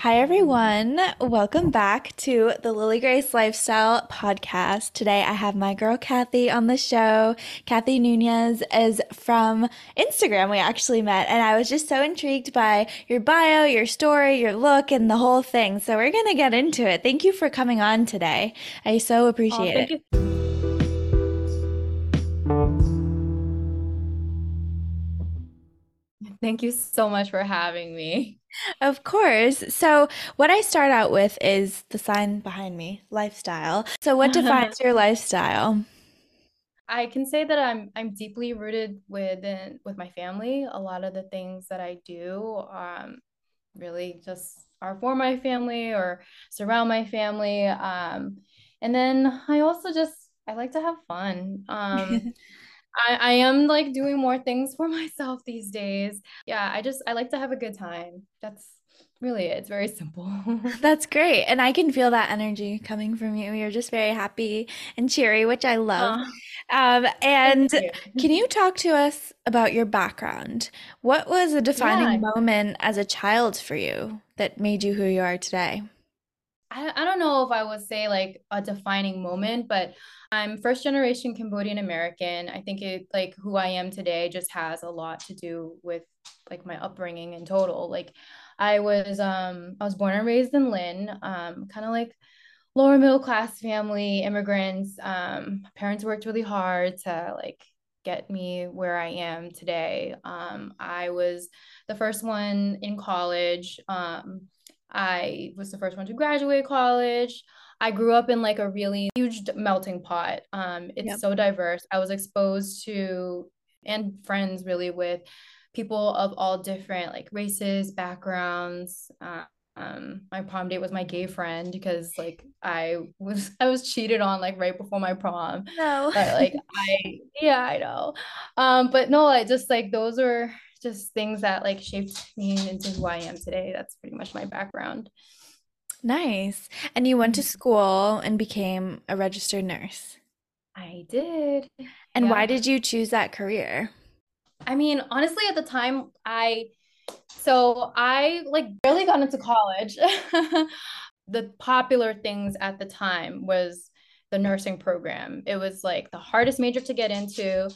Hi, everyone. Welcome back to the Lily Grace Lifestyle Podcast. Today, I have my girl Kathy on the show. Kathy Nunez is from Instagram. We actually met, and I was just so intrigued by your bio, your story, your look, and the whole thing. So, we're going to get into it. Thank you for coming on today. I so appreciate oh, it. You. Thank you so much for having me. Of course. So, what I start out with is the sign behind me, lifestyle. So, what defines your lifestyle? I can say that I'm I'm deeply rooted within with my family. A lot of the things that I do um really just are for my family or surround my family. Um and then I also just I like to have fun. Um I, I am like doing more things for myself these days. Yeah, I just I like to have a good time. That's really it. It's very simple. That's great. And I can feel that energy coming from you. You're just very happy and cheery, which I love. Um, and you. can you talk to us about your background? What was a defining yeah. moment as a child for you that made you who you are today? I, I don't know if I would say like a defining moment, but I'm first generation Cambodian American. I think it like who I am today just has a lot to do with like my upbringing in total. Like I was um I was born and raised in Lynn, um kind of like lower middle class family, immigrants. Um parents worked really hard to like get me where I am today. Um I was the first one in college. Um I was the first one to graduate college. I grew up in like a really huge melting pot. Um, it's yep. so diverse. I was exposed to and friends really with people of all different like races, backgrounds. Uh, um, my prom date was my gay friend because like I was I was cheated on like right before my prom. No. But like I yeah, I know. Um, but no, I just like those are just things that like shaped me into who I am today. That's pretty much my background. Nice. And you went to mm-hmm. school and became a registered nurse. I did. And yeah. why did you choose that career? I mean, honestly, at the time, I so I like barely got into college. the popular things at the time was the nursing program. It was like the hardest major to get into.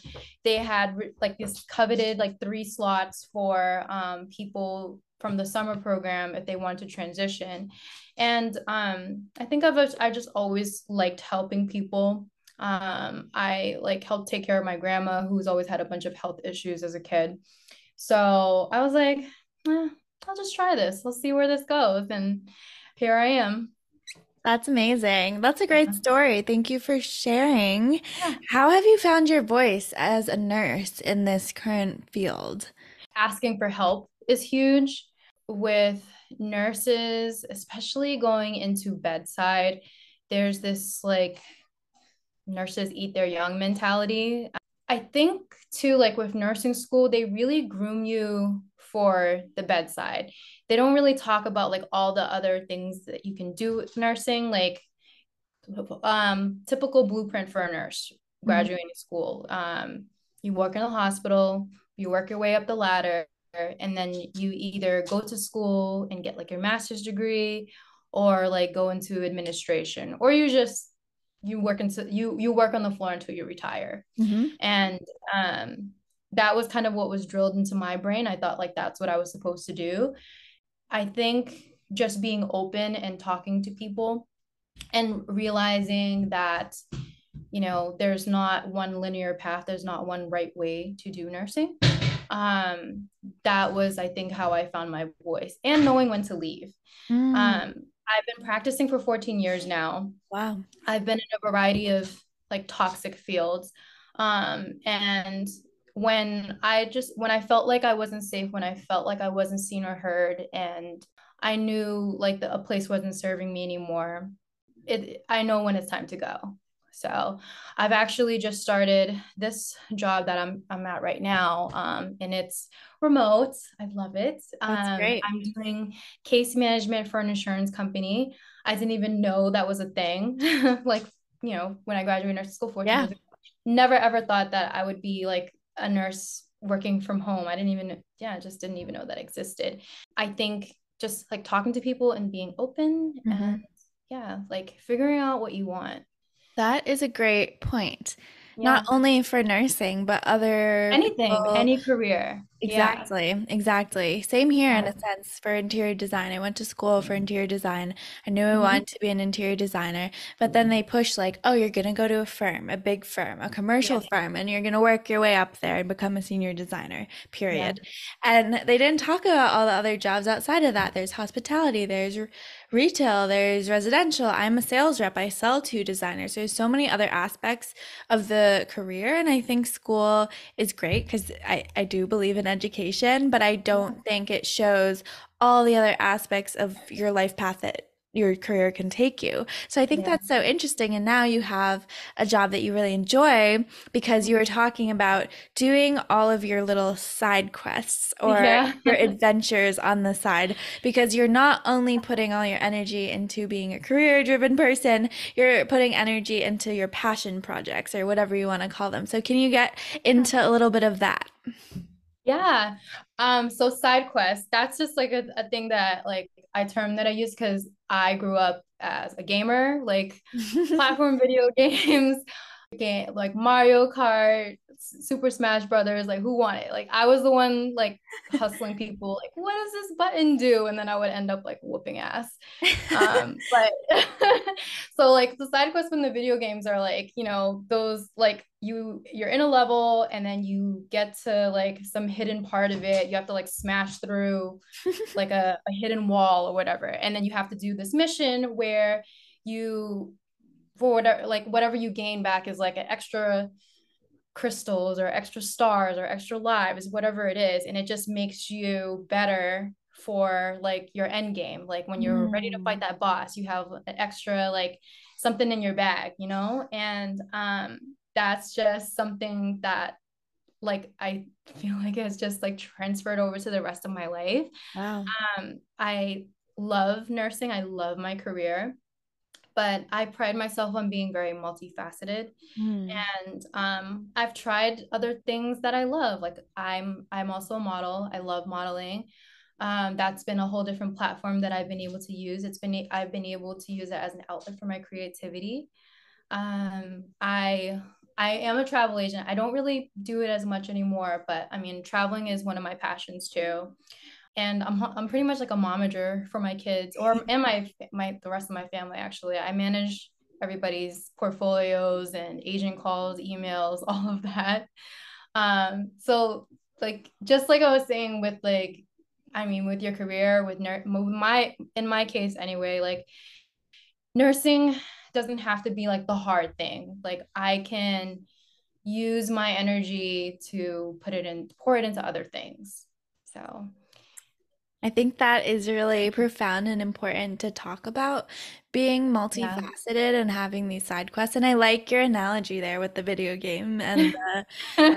They had like this coveted like three slots for um, people from the summer program if they want to transition. And um, I think I've I just always liked helping people. Um, I like helped take care of my grandma who's always had a bunch of health issues as a kid. So I was like, eh, I'll just try this. Let's see where this goes. And here I am. That's amazing. That's a great story. Thank you for sharing. Yeah. How have you found your voice as a nurse in this current field? Asking for help is huge with nurses, especially going into bedside. There's this like nurses eat their young mentality. I think too, like with nursing school, they really groom you for the bedside. They don't really talk about like all the other things that you can do with nursing, like um typical blueprint for a nurse mm-hmm. graduating mm-hmm. school. Um, you work in a hospital, you work your way up the ladder, and then you either go to school and get like your master's degree or like go into administration or you just you work into you you work on the floor until you retire mm-hmm. and um that was kind of what was drilled into my brain. I thought like that's what I was supposed to do. I think just being open and talking to people and realizing that you know there's not one linear path there's not one right way to do nursing um that was i think how i found my voice and knowing when to leave mm. um i've been practicing for 14 years now wow i've been in a variety of like toxic fields um and when I just when I felt like I wasn't safe, when I felt like I wasn't seen or heard, and I knew like the, a place wasn't serving me anymore, it I know when it's time to go. So I've actually just started this job that I'm I'm at right now, um, and it's remote. I love it. That's um, great. I'm doing case management for an insurance company. I didn't even know that was a thing. like you know, when I graduated nursing school 14 yeah. years ago, never ever thought that I would be like a nurse working from home. I didn't even, yeah, just didn't even know that existed. I think just like talking to people and being open Mhm. and yeah, like figuring out what you want. That is a great point. Yeah. Not only for nursing, but other Anything, people- any career. Yeah. Exactly, exactly. Same here in a sense for interior design. I went to school for interior design. I knew I Mhm. wanted to be an interior designer, but then they push like, oh, you're gonna go to a firm, a big firm, a commercial Yeah. firm, and you're gonna work your way up there and become a senior designer, period. And they didn't talk about all the other jobs outside of that. There's hospitality, there's retail, there's residential. I'm a sales rep. I sell to designers. There's so many other aspects of the career, and I think school is great because I, I do believe in education, but I don't mm-hmm. think it shows all the other aspects of your life path that your career can take you. So I think Yeah. that's so interesting. And now you have a job that you really enjoy because you were talking about doing all of your little side quests or Yeah. your adventures on the side because you're not only putting all your energy into being a career driven person, you're putting energy into your passion projects or whatever you want to call them. So can you get into a little bit of that? Yeah. Um, so side quest, that's just like a, a thing that like I term that I use because I grew up as a gamer, like platform video games, game like Mario Kart, Super Smash Brothers, like who won it? Like I was the one like hustling people, like what does this button do? And then I would end up like whooping ass. Um, but so like the side quests from the video games are like, you know, those like you you're in a level and then you get to like some hidden part of it. You have to like smash through like a, a hidden wall or whatever. And then you have to do this mission where you for whatever like whatever you gain back is like an extra crystals or extra stars or extra lives, whatever it is. And it just makes you better for like your end game. Like when you're ready to fight that boss, you have an extra like something in your bag, you know? And um that's just something that like I feel like it's just like transferred over to the rest of my life. Wow. Um, I love nursing. I love my career, but I pride myself on being very multifaceted. Hmm. And um, I've tried other things that I love. Like I'm, I'm also a model. I love modeling. Um, that's been a whole different platform that I've been able to use. It's been, I've been able to use it as an outlet for my creativity. Um, I I am a travel agent. I don't really do it as much anymore, but I mean, traveling is one of my passions too. And I'm I'm pretty much like a momager for my kids or and my my the rest of my family actually. I manage everybody's portfolios and agent calls, emails, all of that. Um, so like just like I was saying with like I mean with your career with nur- my in my case anyway, like nursing doesn't have to be like the hard thing. Like I can use my energy to put it in, pour it into other things. So, I think that is really profound and important to talk about being yeah. multifaceted and having these side quests. And I like your analogy there with the video game and the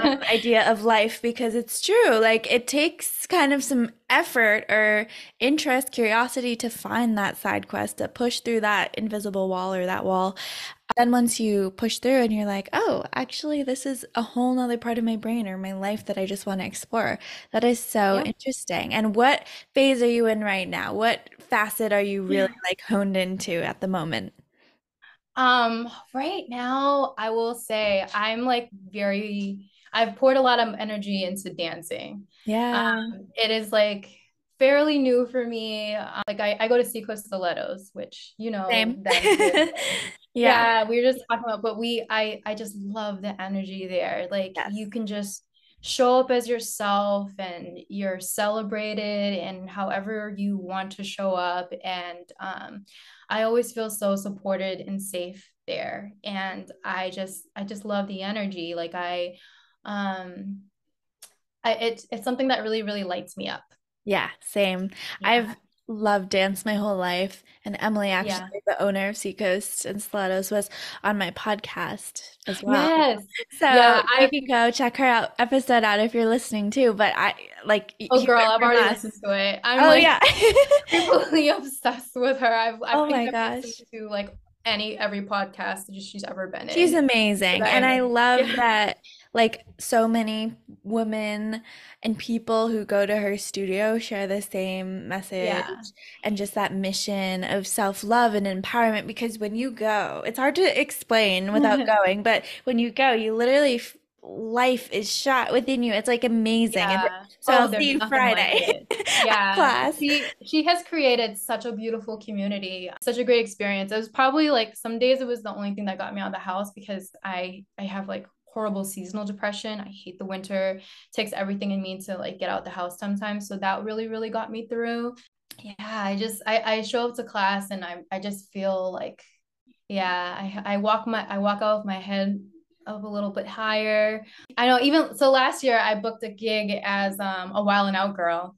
um, idea of life because it's true. Like it takes kind of some effort or interest, curiosity to find that side quest, to push through that invisible wall or that wall. Then once you push through and you're like, oh, actually, this is a whole nother part of my brain or my life that I just want to explore. That is so Yeah. interesting. And what phase are you in right now? What facet are you really like honed into at the moment? Um, right now, I will say I'm like very, I've poured a lot of energy into dancing. Yeah. Um, it is like fairly new for me. Uh, like I, I go to Seacoast Stilettos, which you know Same. that is. Yeah. Yeah, we were just talking about, but we I I just love the energy there. Like Yes. you can just show up as yourself and you're celebrated and however you want to show up. And um I always feel so supported and safe there. And I just I just love the energy. Like I um I it's it's something that really, really lights me up. Yeah, same. Yeah. I've loved dance my whole life, and Emily, Yeah. actually, the owner of Seacoast and Stilettos, was on my podcast as well. Yes. So Yeah, you I can go check her out episode out if you're listening too. But I like oh girl, I've already us. listened to it. I'm Oh like yeah. completely obsessed with her. I've I Oh my gosh. to like any every podcast that she's ever been in. She's amazing. And I love Yeah. that like so many women and people who go to her studio share the same message Yeah. and just that mission of self-love and empowerment because when you go, it's hard to explain without going, but when you go, you literally f- life is shot within you. It's like amazing. Yeah. so Oh, I'll see you nothing like Friday Yeah. class. She she has created such a beautiful community, such a great experience. It was probably like some days it was the only thing that got me out of the house because I I have like horrible seasonal depression. I hate the winter. It takes everything in me to like get out the house sometimes. So that really, really got me through. Yeah, I just I, I show up to class and I I just feel like yeah, I I walk my I walk out with my head up a little bit higher. I know even so last year I booked a gig as um a and Out girl.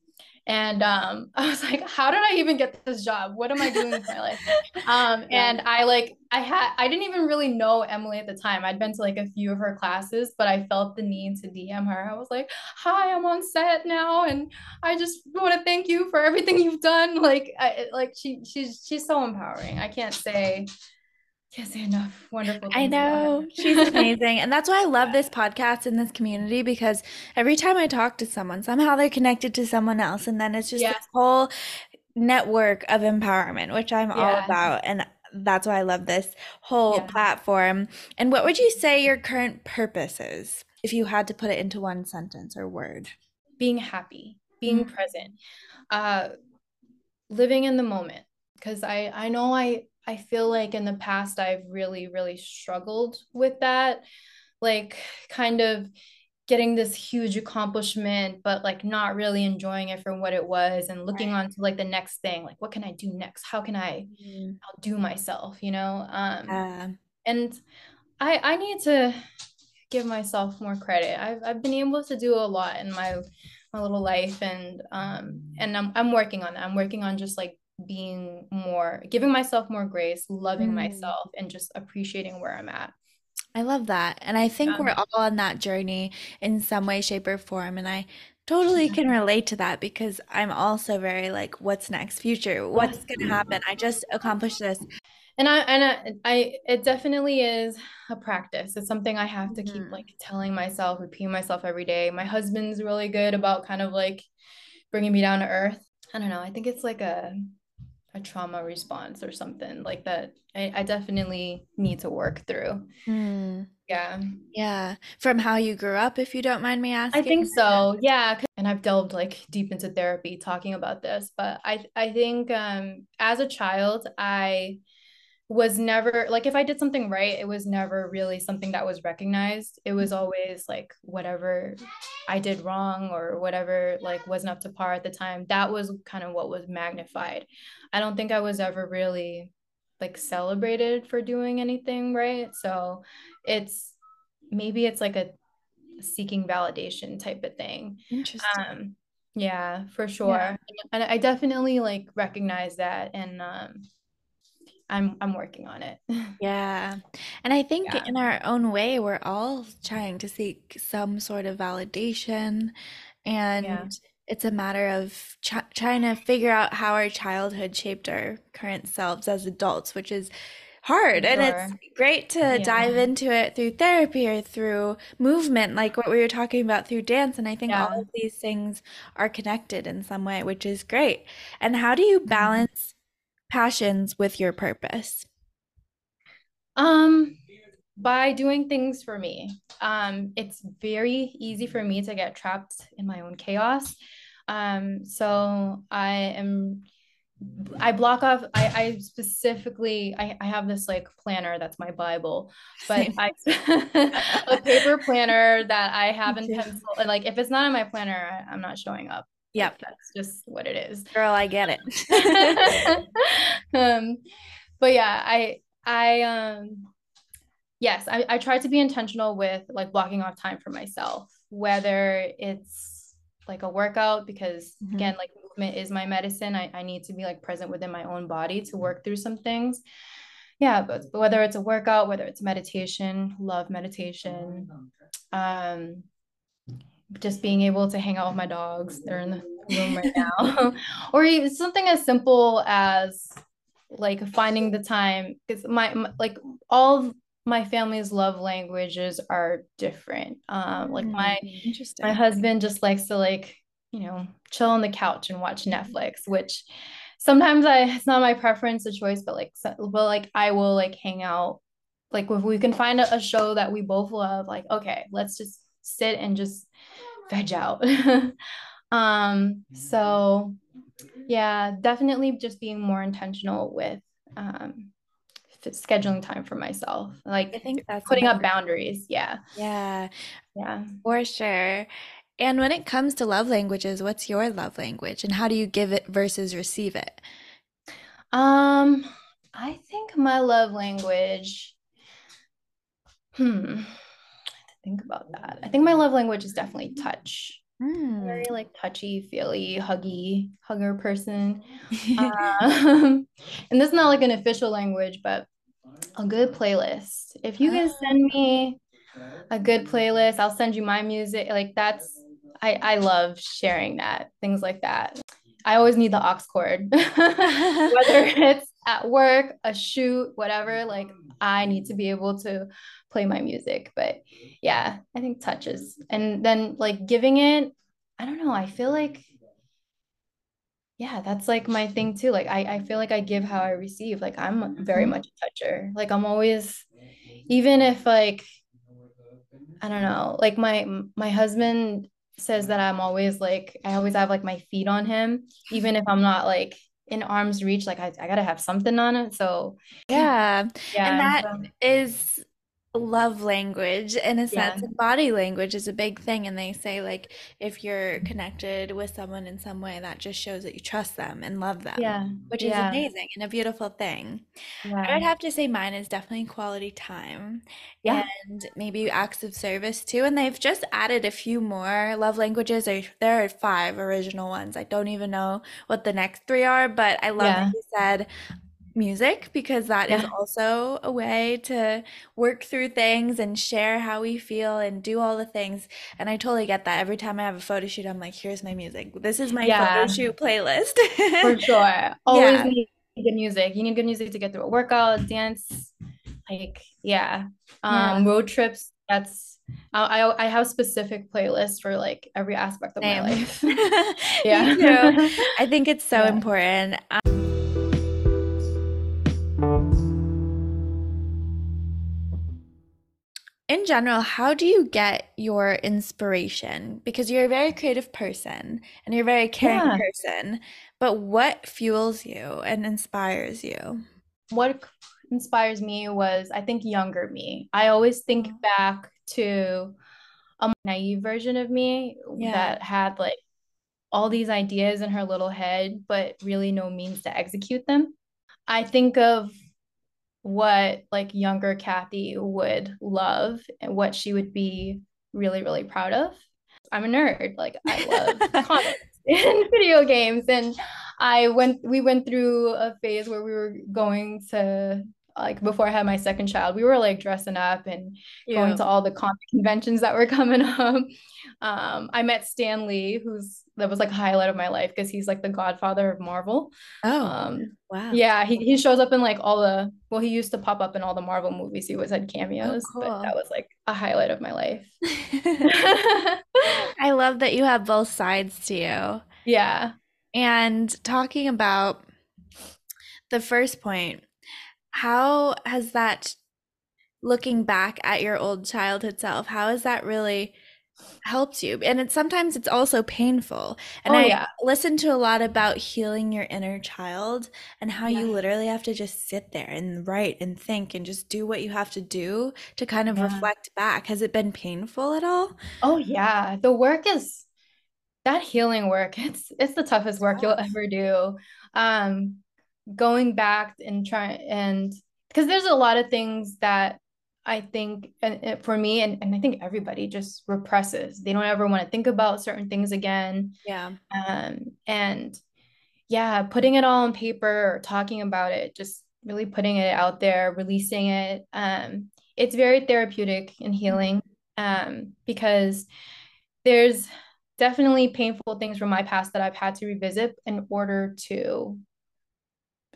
And um I was like, how did I even get this job? What am I doing with my life? Um Yeah. and I like I had I didn't even really know Emily at the time. I'd been to like a few of her classes, but I felt the need to DM her. I was like, "Hi, I'm on set now and I just want to thank you for everything you've done." Like I like she she's she's so empowering. I can't say can't enough wonderful I things about her. know. She's amazing. And that's why I love this podcast and this community because every time I talk to someone, somehow they're connected to someone else. And then it's just Yeah. this whole network of empowerment, which I'm all about. And that's why I love this whole Yeah. platform. And what would you say your current purpose is if you had to put it into one sentence or word? being happy, being Mm. present, uh, living in the moment. Because I I know I I feel like in the past I've really really struggled with that, like kind of getting this huge accomplishment, but like not really enjoying it for what it was, and looking Right. on to like the next thing, like what can I do next? How can I Mm. outdo myself? You know, um, Yeah. and I I need to give myself more credit. I've I've been able to do a lot in my my little life and um and I'm I'm working on that. I'm working on just like being more giving myself more grace, loving Mm. myself and just appreciating where I'm at. I love that. And I think Yeah. we're all on that journey in some way, shape, or form. And I totally can relate to that because I'm also very like, what's next? Future? What's going to happen? I just accomplished this. And I and I, I it definitely is a practice. It's something I have to keep Mhm. like telling myself, repeating myself every day. My husband's really good about kind of like bringing me down to earth. I don't know. I think it's like a a trauma response or something like that. I, I definitely need to work through. Hmm. Yeah. Yeah. From how you grew up, if you don't mind me asking. I think so. Yeah. and I've delved like deep into therapy talking about this, but I I think um as a child I was never like if I did something right, it was never really something that was recognized. It was always like whatever I did wrong or whatever like wasn't up to par at the time. That was kind of what was magnified. I don't think I was ever really like celebrated for doing anything right. So it's maybe it's like a seeking validation type of thing. Interesting. Um, yeah, for Yeah. sure. And I definitely like recognize that and um I'm I'm working on it. Yeah. And I think Yeah. in our own way, we're all trying to seek some sort of validation. Yeah. And it's a matter of ch trying to figure out how our childhood shaped our current selves as adults, which is hard. And it's great to Yeah. dive into it through therapy or through movement, like what we were talking about through dance. And I think all of these things are connected in some way, which is great. And how do you Mhm. balance passions with your purpose? Um, by doing things for me. Um, it's very easy for me to get trapped in my own chaos. Um, so I am I block off I, I specifically I, I have this like planner that's my Bible, but I a paper planner that I have in pencil. and, Like if it's not in my planner, I, I'm not showing up. Like Yep. that's just what it is. Girl, I get it. um, but yeah, I I um yes, I, I try to be intentional with like blocking off time for myself, whether it's like a workout, because Mhm. again, like movement is my medicine. I, I need to be like present within my own body to work through some things. Yeah, but, but whether it's a workout, whether it's meditation, love meditation, um, just being able to hang out with my dogs. They're in the room right now. or even something as simple as like finding the time because my, my like all my family's love languages are different. Um, like my Mm, interesting. my husband just likes to like, you know, chill on the couch and watch Netflix, which sometimes I it's not my preference, or choice, but like so, but like I will like hang out. Like if we can find a, a show that we both love, like okay, let's just sit and just veg out. um, so yeah, definitely just being more intentional with um scheduling time for myself. Like I think that's putting up boundaries. Yeah. Yeah, Yeah. for sure. And when it comes to love languages, what's your love language and how do you give it versus receive it? Um, I think my love language, hmm, think about that. I think my love language is definitely touch. Mm. Very like touchy, feely, huggy, hugger person. Um, and this is not like an official language, but a good playlist. If you can send me a good playlist, I'll send you my music. Like that's I I love sharing that, things like that. I always need the aux cord, whether it's at work, a shoot, whatever. Like I need to be able to play my music. But yeah, I think touches. And then like giving it, I don't know. I feel like yeah, that's like my thing too. Like I, I feel like I give how I receive. Like I'm very Mhm. much a toucher. Like I'm always, even if like I don't know, like my my husband says that I'm always like I always have like my feet on him, even if I'm not like in arm's reach. Like I, I gotta have something on it. So Yeah, and yeah, that so is love language in a sense, and body language is a big thing. And they say, like, if you're connected with someone in some way, that just shows that you trust them and love them, yeah, which is yeah, amazing and a beautiful thing. i would have to say mine is definitely quality time yeah, and maybe acts of service too. And they've just added a few more love languages. There, there are five original ones. I don't even know what the next three are, but I love that you said music because that is yeah, also a way to work through things and share how we feel and do all the things. And I totally get that. Every time I have a photo shoot, I'm like, here's my music. This is my photo shoot playlist. for sure. Always Yeah. need good music. You need good music to get through a workout, dance, like yeah. Yeah. Um, road trips. That's I I have specific playlists for like every aspect of my life. Yeah. I think it's so Yeah. important. In general, how do you get your inspiration? Because you're a very creative person and you're a very caring Yeah. person, but what fuels you and inspires you? What inspires me was I think younger me. I always think Oh, back to a naive version of me Yeah. that had like all these ideas in her little head, but really no means to execute them. I think of what like younger Kathy would love and what she would be really, really proud of. I'm a nerd. Like I love comics and video games. And I went we went through a phase where we were going to like before I had my second child, we were like dressing up and going to all the comic conventions that were coming up. Um, I met Stan Lee, who's that was like a highlight of my life because he's like the godfather of Marvel. Oh, Um, wow. yeah, he, he shows up in like all the well, he used to pop up in all the Marvel movies. He always had Oh, cameos, but that was like a highlight of my life. I love that you have both sides to you. Yeah. And talking about the first point, how has that, looking back at your old childhood self, how has that really helped you? And it's sometimes it's also painful. And Oh I yeah. listen to a lot about healing your inner child and how you literally have to just sit there and write and think and just do what you have to do to kind of Yeah. reflect back. Has it been painful at all? Oh yeah. The work is that healing work. It's it's the toughest work you'll ever do. Um, going back and trying and because there's a lot of things that I think and, for me and, and I think everybody just represses. They don't ever want to think about certain things again. Yeah. Um, and yeah, putting it all on paper or talking about it, just really putting it out there, releasing it. Um, it's very therapeutic and healing. Um, because there's definitely painful things from my past that I've had to revisit in order to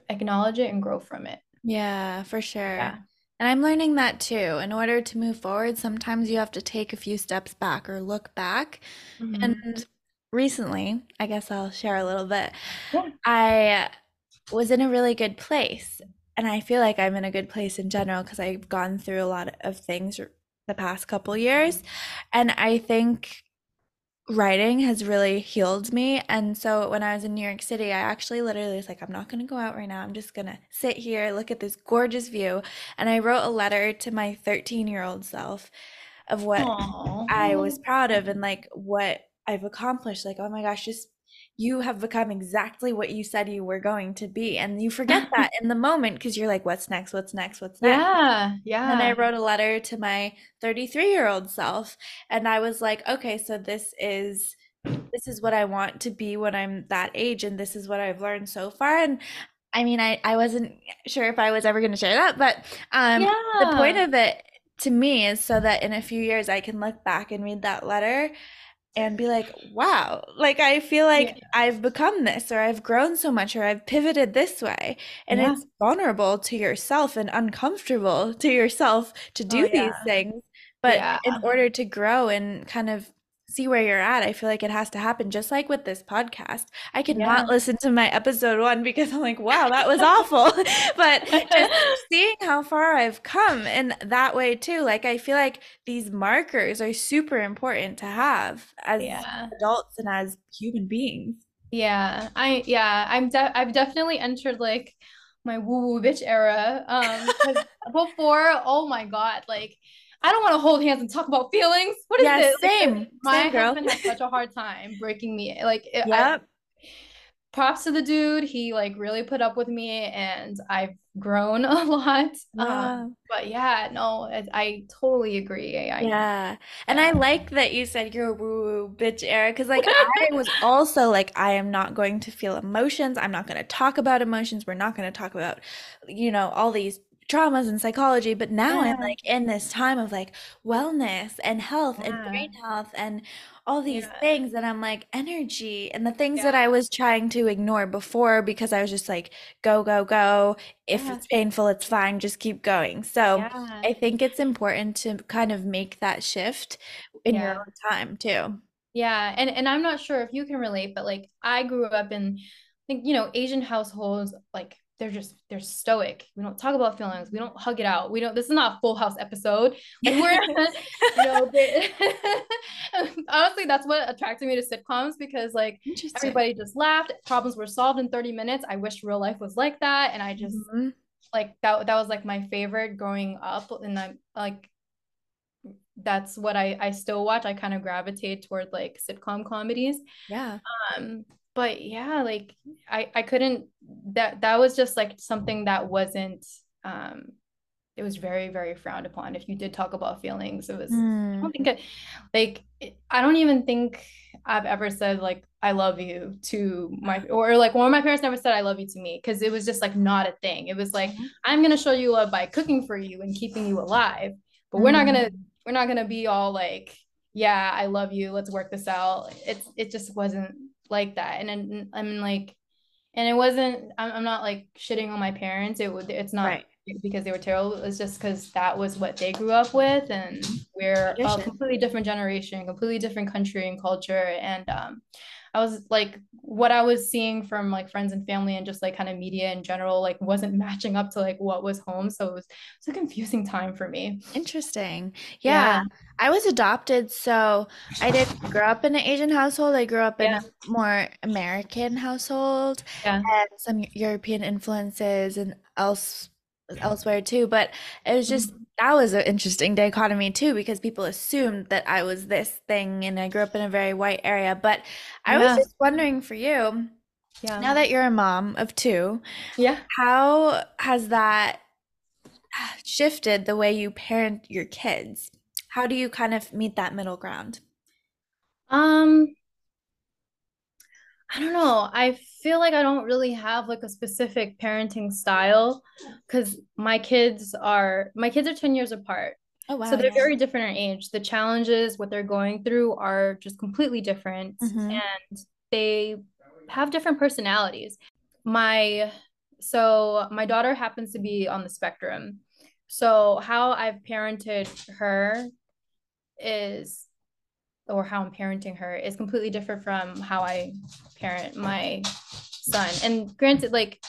acknowledge it and grow from it. Yeah, for sure. Yeah. And I'm learning that too. In order to move forward, sometimes you have to take a few steps back or look back. Mhm. And recently, I guess I'll share a little bit. Yeah. I was in a really good place. And I feel like I'm in a good place in general because I've gone through a lot of things the past couple years. And I think writing has really healed me. And so when I was in New York City, I actually literally was like, I'm not going to go out right now. I'm just going to sit here, look at this gorgeous view. And I wrote a letter to my 13 year old self of what Aw. I was proud of and like what I've accomplished. Like, oh my gosh, just you have become exactly what you said you were going to be. And you forget that in the moment because you're like, what's next? What's next? What's next? Yeah, Yeah. And I wrote a letter to my 33 year old self. And I was like, okay, so this is this is what I want to be when I'm that age, and this is what I've learned so far. And I mean, I, I wasn't sure if I was ever going to share that, but um, the point of it to me is so that in a few years I can look back and read that letter and be like, wow, like I feel Yeah. like I've become this, or I've grown so much, or I've pivoted this way. And Yeah. it's vulnerable to yourself and uncomfortable to yourself to Oh do these things. But Yeah. in order to grow and kind of see where you're at, I feel like it has to happen just like with this podcast. I could Yeah. not listen to my episode one because I'm like, wow, that was awful. But just seeing how far I've come in that way too, like I feel like these markers are super important to have as Yeah. adults and as human beings. Yeah. I yeah, I'm de I've definitely entered like my woo-woo bitch era. Um, before, oh my God, like I don't want to hold hands and talk about feelings. What is Yeah, this? Like, same, my same girl. husband had such a hard time breaking me. Like it, I, Yep. props to the dude. He like really put up with me and I've grown a lot. Um, but yeah, no, I, I totally agree. I, I Yeah. And I like that you said you're a woo-woo bitch era because like I was also like I am not going to feel emotions. I'm not going to talk about emotions. We're not going to talk about you know all these traumas and psychology, but now I'm like in this time of like wellness and health and brain health and all these yeah, things and I'm like energy and the things that I was trying to ignore before because I was just like go go go. If yeah, it's painful it's fine. Just keep going. So yeah, I think it's important to kind of make that shift in your own time too. Yeah, and and I'm not sure if you can relate, but like I grew up in, think, you know, Asian households, like they're just they're stoic. We don't talk about feelings. We don't hug it out. We don't. This is not a Full House episode. Like we're, you know, they, honestly, that's what attracted me to sitcoms because like everybody just laughed. Problems were solved in 30 minutes. I wish real life was like that, and I just Mhm. like that. That was like my favorite growing up, and I'm like that's what I I still watch. I kind of gravitate toward like sitcom comedies. Yeah. Um, but yeah, like I I couldn't that that was just like something that wasn't um it was very very frowned upon if you did talk about feelings. It was I Hmm. don't think it like it, I don't even think I've ever said like I love you to my or like one of my parents never said I love you to me because it was just like not a thing. It was like Mhm. I'm gonna show you love by cooking for you and keeping you alive, but we're not gonna Mm. we're not gonna be all like yeah I love you let's work this out. It's it just wasn't like that, and i'm like and it wasn't I'm, I'm not like shitting on my parents. It would it's not Right. because they were terrible. It's just because that was what they grew up with, and we're a completely different generation, completely different country and culture. And um, I was like, what I was seeing from like friends and family and just like kind of media in general, like wasn't matching up to like what was home. So it was it's a confusing time for me. Interesting. Yeah. Yeah, I was adopted, so I didn't grow up in an Asian household. I grew up in yeah, a more American household yeah, and some European influences and else elsewhere too. But it was just Mhm. That was an interesting dichotomy too because people assumed that I was this thing and I grew up in a very white area. But I was just wondering for you, yeah. now that you're a mom of two, yeah. how has that shifted the way you parent your kids? How do you kind of meet that middle ground? Um, I don't know. I feel like I don't really have like a specific parenting style because my kids are my kids are 10 years apart. Oh So they're yeah. very different in age. The challenges, what they're going through are just completely different Mm-hmm. and they have different personalities. My so my daughter happens to be on the spectrum. So how I've parented her is or how I'm parenting her is completely different from how I parent my son. And granted, like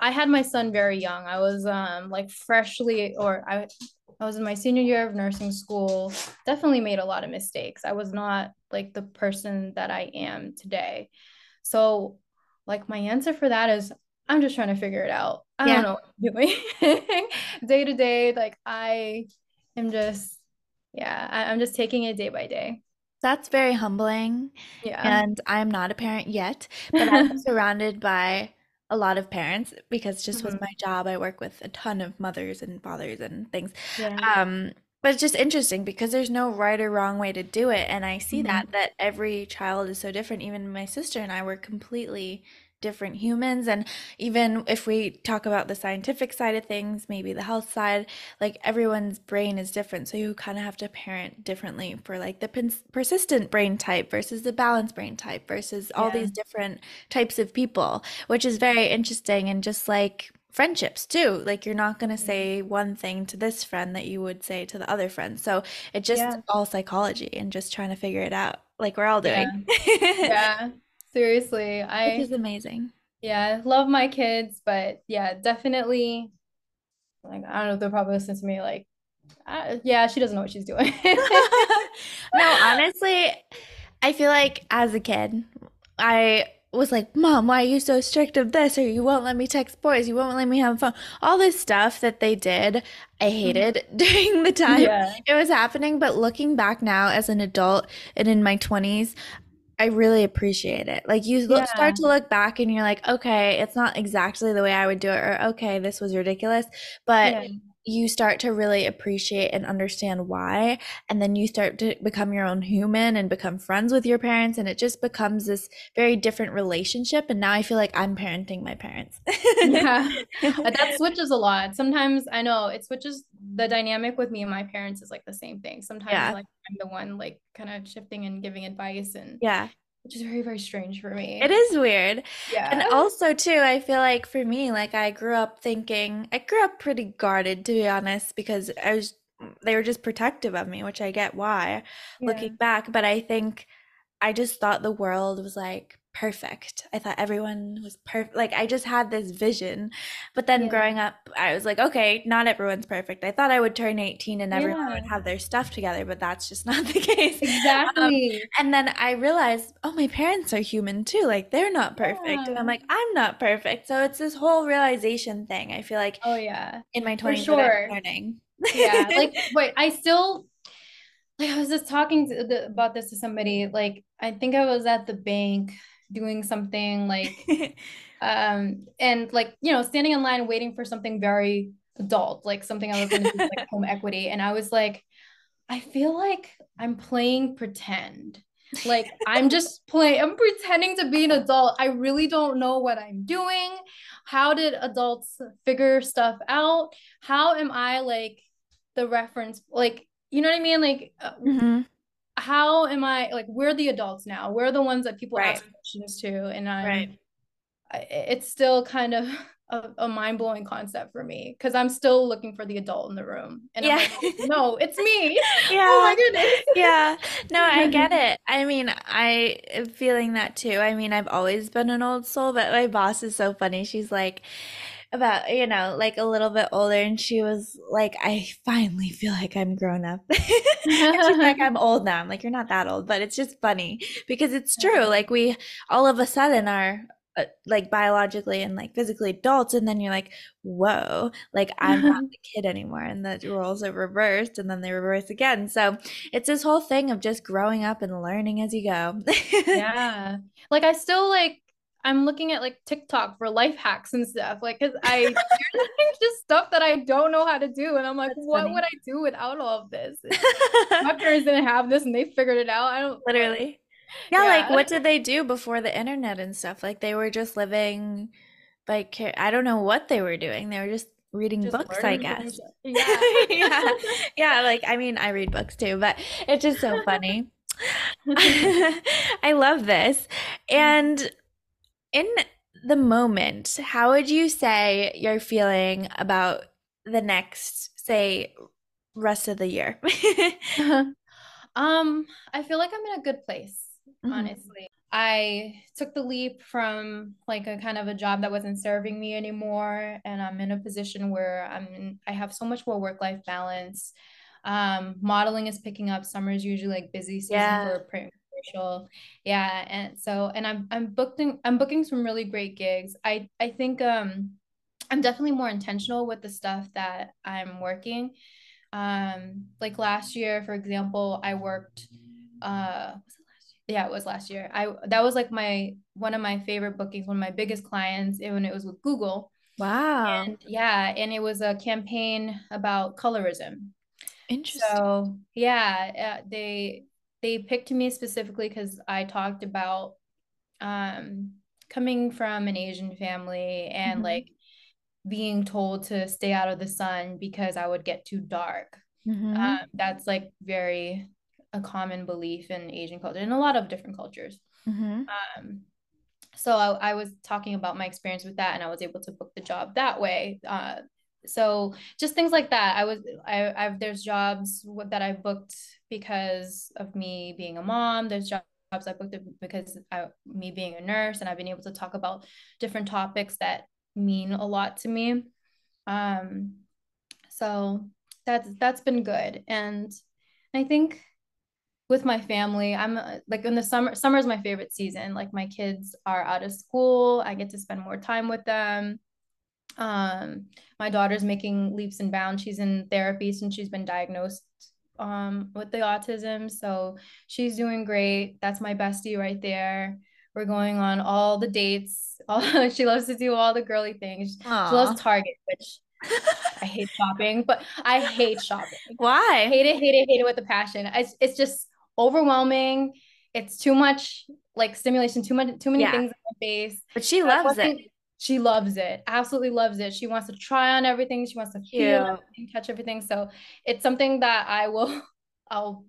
I had my son very young. I was um like freshly or I I was in my senior year of nursing school. Definitely made a lot of mistakes. I was not like the person that I am today. So like my answer for that is I'm just trying to figure it out. I yeah. don't know what I'm doing. day to day, like I am just yeah, I, I'm just taking it day by day. That's very humbling. Yeah. And I'm not a parent yet, but I'm surrounded by a lot of parents because just mm-hmm. with my job, I work with a ton of mothers and fathers and things. Yeah. Um, but it's just interesting because there's no right or wrong way to do it. And I see mm-hmm. that that every child is so different. Even my sister and I were completely different humans. And even if we talk about the scientific side of things maybe the health side like everyone's brain is different. So you kind of have to parent differently for like the persistent brain type versus the balanced brain type versus all yeah. these different types of people which is very interesting. And just like friendships too. Like you're not going to say mm-hmm. one thing to this friend that you would say to the other friend. So it just yeah. all psychology and just trying to figure it out like we're all doing. Yeah, yeah. Seriously, I Which is amazing. yeah, love my kids, but yeah, definitely like I don't know, if they'll probably listen to me like uh, yeah, she doesn't know what she's doing. No, honestly, I feel like as a kid, I was like, Mom, why are you so strict of this? Or you won't let me text boys, you won't let me have fun. All this stuff that they did, I mm-hmm. hated during the time Yeah. it was happening. But looking back now as an adult and in my 20s, I really appreciate it. Like you yeah. start to look back and you're like, okay, it's not exactly the way I would do it, or okay, this was ridiculous. But yeah. You start to really appreciate and understand why. And then you start to become your own human and become friends with your parents. And it just becomes this very different relationship. And now I feel like I'm parenting my parents. yeah. Uh, that switches a lot. Sometimes I know it switches the dynamic with me and my parents is like the same thing. Sometimes yeah. like I'm the one like kind of shifting and giving advice and yeah. Which is very, very strange for me. It is weird. Yeah. And also too, I feel like for me, like I grew up thinking I grew up pretty guarded to be honest, because I was they were just protective of me, which I get why yeah. looking back. But I think I just thought the world was like perfect. I thought everyone was perfect. Like I just had this vision. But then yeah. growing up, I was like, okay, not everyone's perfect. I thought I would turn 18 and everyone yeah. would have their stuff together, but that's just not the case. Exactly. Um, and then I realized, oh, my parents are human too. Like they're not perfect. Yeah. And I'm like, I'm not perfect. So it's this whole realization thing. I feel like Oh yeah. In my 20s sure. learning. yeah. Like wait, I still like I was just talking the, about this to somebody. Like I think I was at the bank doing something like um and like you know standing in line waiting for something very adult like something i was going to do like home equity. And i was like i feel like i'm playing pretend. Like i'm just playing i'm pretending to be an adult. I really don't know what i'm doing. How did adults figure stuff out? How am i like the reference like you know what i mean? Like uh, mm-hmm how am I like we're the adults now. We're the ones that people right. ask questions to. And I'm right. I, it's still kind of a, a mind-blowing concept for me because I'm still looking for the adult in the room. And yeah. Like, no, it's me. Yeah. Oh my goodness. yeah. No, I get it. I mean, I am feeling that too. I mean, I've always been an old soul, but my boss is so funny. She's like, about you know like a little bit older and she was like i finally feel like i'm grown up. She's like i'm old now. I'm like you're not that old but it's just funny because it's true like we all of a sudden are uh, like biologically and like physically adults and then you're like whoa like i'm not the kid anymore and the roles are reversed and then they reverse again. So it's this whole thing of just growing up and learning as you go. Yeah. Like i still like I'm looking at like TikTok for life hacks and stuff. Like, cause I just stuff that I don't know how to do. And I'm like, That's what funny. would I do without all of this? My parents didn't have this and they figured it out. I don't literally. Yeah, yeah, like what did they do before the internet and stuff? Like they were just living like I don't know what they were doing. They were just reading just books, I guess. Yeah. yeah. Yeah, like I mean, I read books too, but it's just so funny. I love this. Mm-hmm. And in the moment, how would you say you're feeling about the next, say, rest of the year? um, I feel like I'm in a good place, Mhm. honestly. I took the leap from like a kind of a job that wasn't serving me anymore, and I'm in a position where I'm in, I have so much more work-life balance. Um, modeling is picking up. Summer is usually like busy season Yeah. for print commercial. Yeah, and so and I'm I'm booking I'm booking some really great gigs. I I think um I'm definitely more intentional with the stuff that I'm working. Um, like last year, for example, I worked uh was it last year? Yeah, it was last year. I that was like my one of my favorite bookings, one of my biggest clients, and when it was with Google. Wow. And yeah, and it was a campaign about colorism. Interesting. So yeah, uh, they they picked me specifically because I talked about um coming from an Asian family and Mhm. like being told to stay out of the sun because I would get too dark. Mhm. Um, that's like very a common belief in Asian culture and a lot of different cultures. Mhm. Um, so I, I was talking about my experience with that and I was able to book the job that way. Uh, so just things like that. I was I I've there's jobs that i've booked because of me being a mom. There's jobs I booked because I me being a nurse and I've been able to talk about different topics that mean a lot to me. Um, so that's that's been good. And I think with my family, I'm uh, like in the summer, summer is my favorite season. Like my kids are out of school, I get to spend more time with them. Um, my daughter's making leaps and bounds. She's in therapy since she's been diagnosed um with the autism. So she's doing great. That's my bestie right there. We're going on all the dates. All, she loves to do all the girly things. She loves Target, which I hate shopping, but I hate shopping. Why? Hate it, hate it, hate it with a passion. It's, it's just overwhelming. It's too much like stimulation, too much, too many Yeah. things in my face. But she loves it. She loves it. Absolutely loves it. She wants to try on everything. She wants to feel Cute. everything, touch everything. So it's something that I will, I'll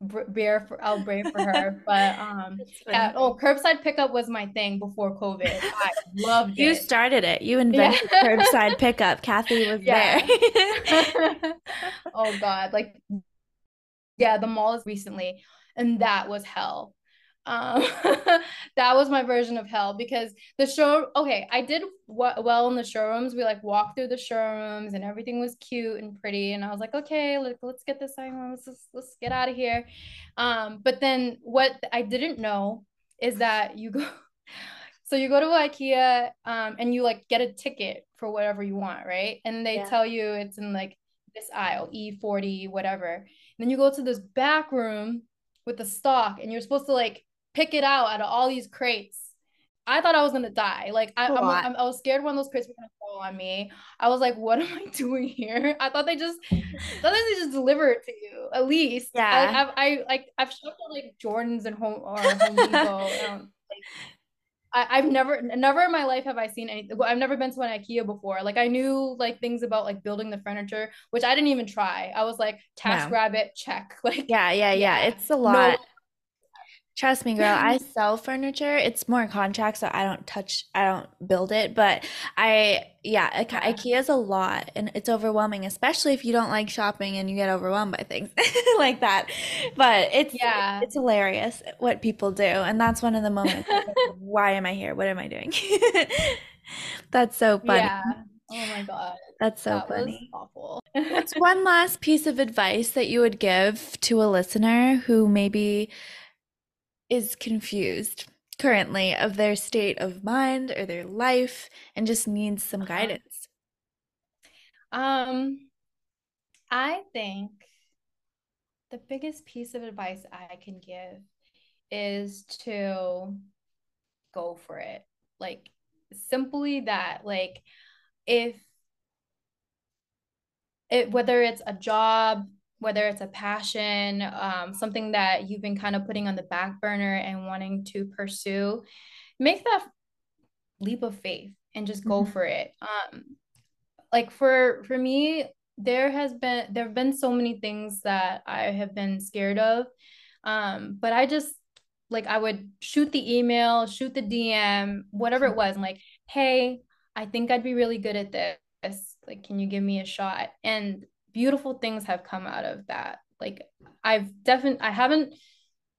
bear for, I'll brave for her. But um, yeah, oh, curbside pickup was my thing before COVID. I loved You it. You started it. You invented Yeah. curbside pickup. Kathy was Yeah. there. oh God, like yeah, the mall is recently, and that was hell. Um, that was my version of hell because the show. Okay, I did w- well in the showrooms. We like walked through the showrooms and everything was cute and pretty, and I was like, okay, like let's get this thing. Let's just, let's get out of here. Um, but then what I didn't know is that you go. So you go to IKEA um, and you like get a ticket for whatever you want, right? And they Yeah. tell you it's in like this aisle, E40, whatever. And then you go to this back room with the stock and you're supposed to like pick it out out of all these crates. I thought I was gonna die. Like I, I'm. I'm, I was scared one of those crates were gonna fall on me. I was like, what am I doing here? I thought they just, I thought they just deliver it to you at least. Yeah. I, I've, I like I've shopped at like Jordans and Home or Home Depot. um, like, I, I've never, never in my life have I seen anything. I've never been to an IKEA before. Like I knew like things about like building the furniture, which I didn't even try. I was like, Task No. Rabbit, check. Like Yeah, yeah, yeah. Yeah. It's a no, lot. Trust me, girl. I sell furniture. It's more contract, so I don't touch, I don't build it. But I, yeah, I- Yeah. IKEA is a lot and it's overwhelming, especially if you don't like shopping and you get overwhelmed by things like that. But it's Yeah. it's hilarious what people do, and that's one of the moments. like, Why am I here? What am I doing? That's so funny. yeah. Oh my God. That's so that funny. was awful. What's one last piece of advice that you would give to a listener who maybe is confused currently of their state of mind or their life and just needs some Uh-huh. guidance? Um, I think the biggest piece of advice I can give is to go for it. Like simply that, like if it whether it's a job, whether it's a passion, um, something that you've been kind of putting on the back burner and wanting to pursue, make that leap of faith and just go Mhm. for it. Um, like for for me, there has been there have been so many things that I have been scared of. Um, but I just like I would shoot the email, shoot the DM, whatever it was, and like, hey, I think I'd be really good at this. Like, can you give me a shot? And beautiful things have come out of that. Like, I've definitely, I haven't,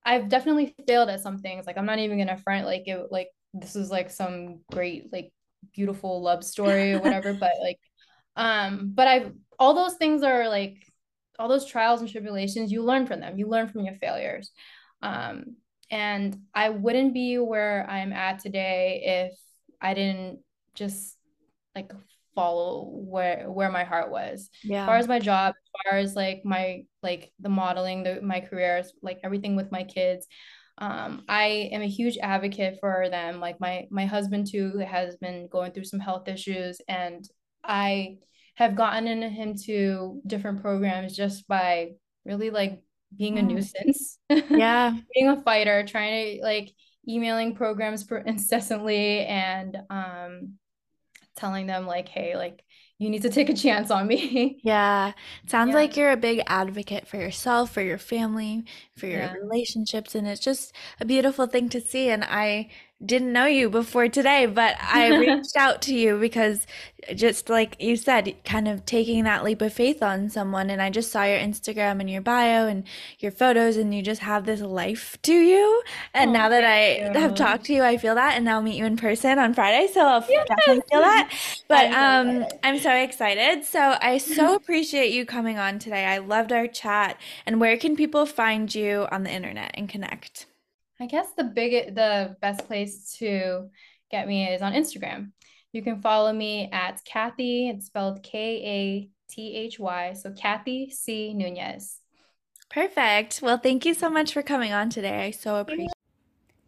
I've definitely failed at some things. Like, I'm not even gonna front like it, like this is like some great, like beautiful love story or whatever. but like, um, but I've all those things are like all those trials and tribulations. You learn from them. You learn from your failures. Um, and I wouldn't be where I'm at today if I didn't just like follow where where my heart was. Yeah. As far as my job, as far as like my like the modeling, the my careers, like everything with my kids. Um, I am a huge advocate for them. Like my my husband too has been going through some health issues, and I have gotten him to different programs just by really like being a nuisance. Yeah. being a fighter, trying to like emailing programs for incessantly and um telling them like, hey, like you need to take a chance on me. Yeah. Sounds yeah. like you're a big advocate for yourself, for your family, for your yeah. relationships. And it's just a beautiful thing to see. And I didn't know you before today, but I reached out to you because just like you said, kind of taking that leap of faith on someone. And I just saw your Instagram and your bio and your photos, and you just have this life to you. And oh, now that I you. have talked to you, I feel that. And I'll meet you in person on Friday. So I'll yes. definitely feel that. But um, I'm so excited. So I so appreciate you coming on today. I loved our chat. And where can people find you on the internet and connect? I guess the big the best place to get me is on Instagram. You can follow me at Kathy. It's spelled K A T H Y. So Kathy C Nunez. Perfect. Well, thank you so much for coming on today. I so appreciate.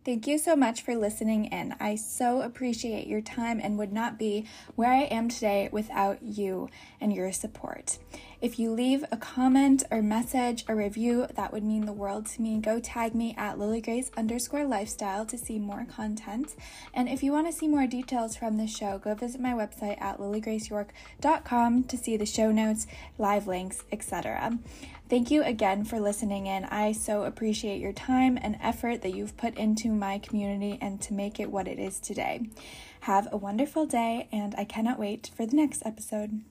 Thank you so much for listening in. I so appreciate your time and would not be where I am today without you and your support. If you leave a comment or message or review, that would mean the world to me. Go tag me at lilygrace underscore lifestyle to see more content. And if you want to see more details from the show, go visit my website at lilygraceyork.com to see the show notes, live links, etc. Thank you again for listening in. I so appreciate your time and effort that you've put into my community and to make it what it is today. Have a wonderful day, and I cannot wait for the next episode.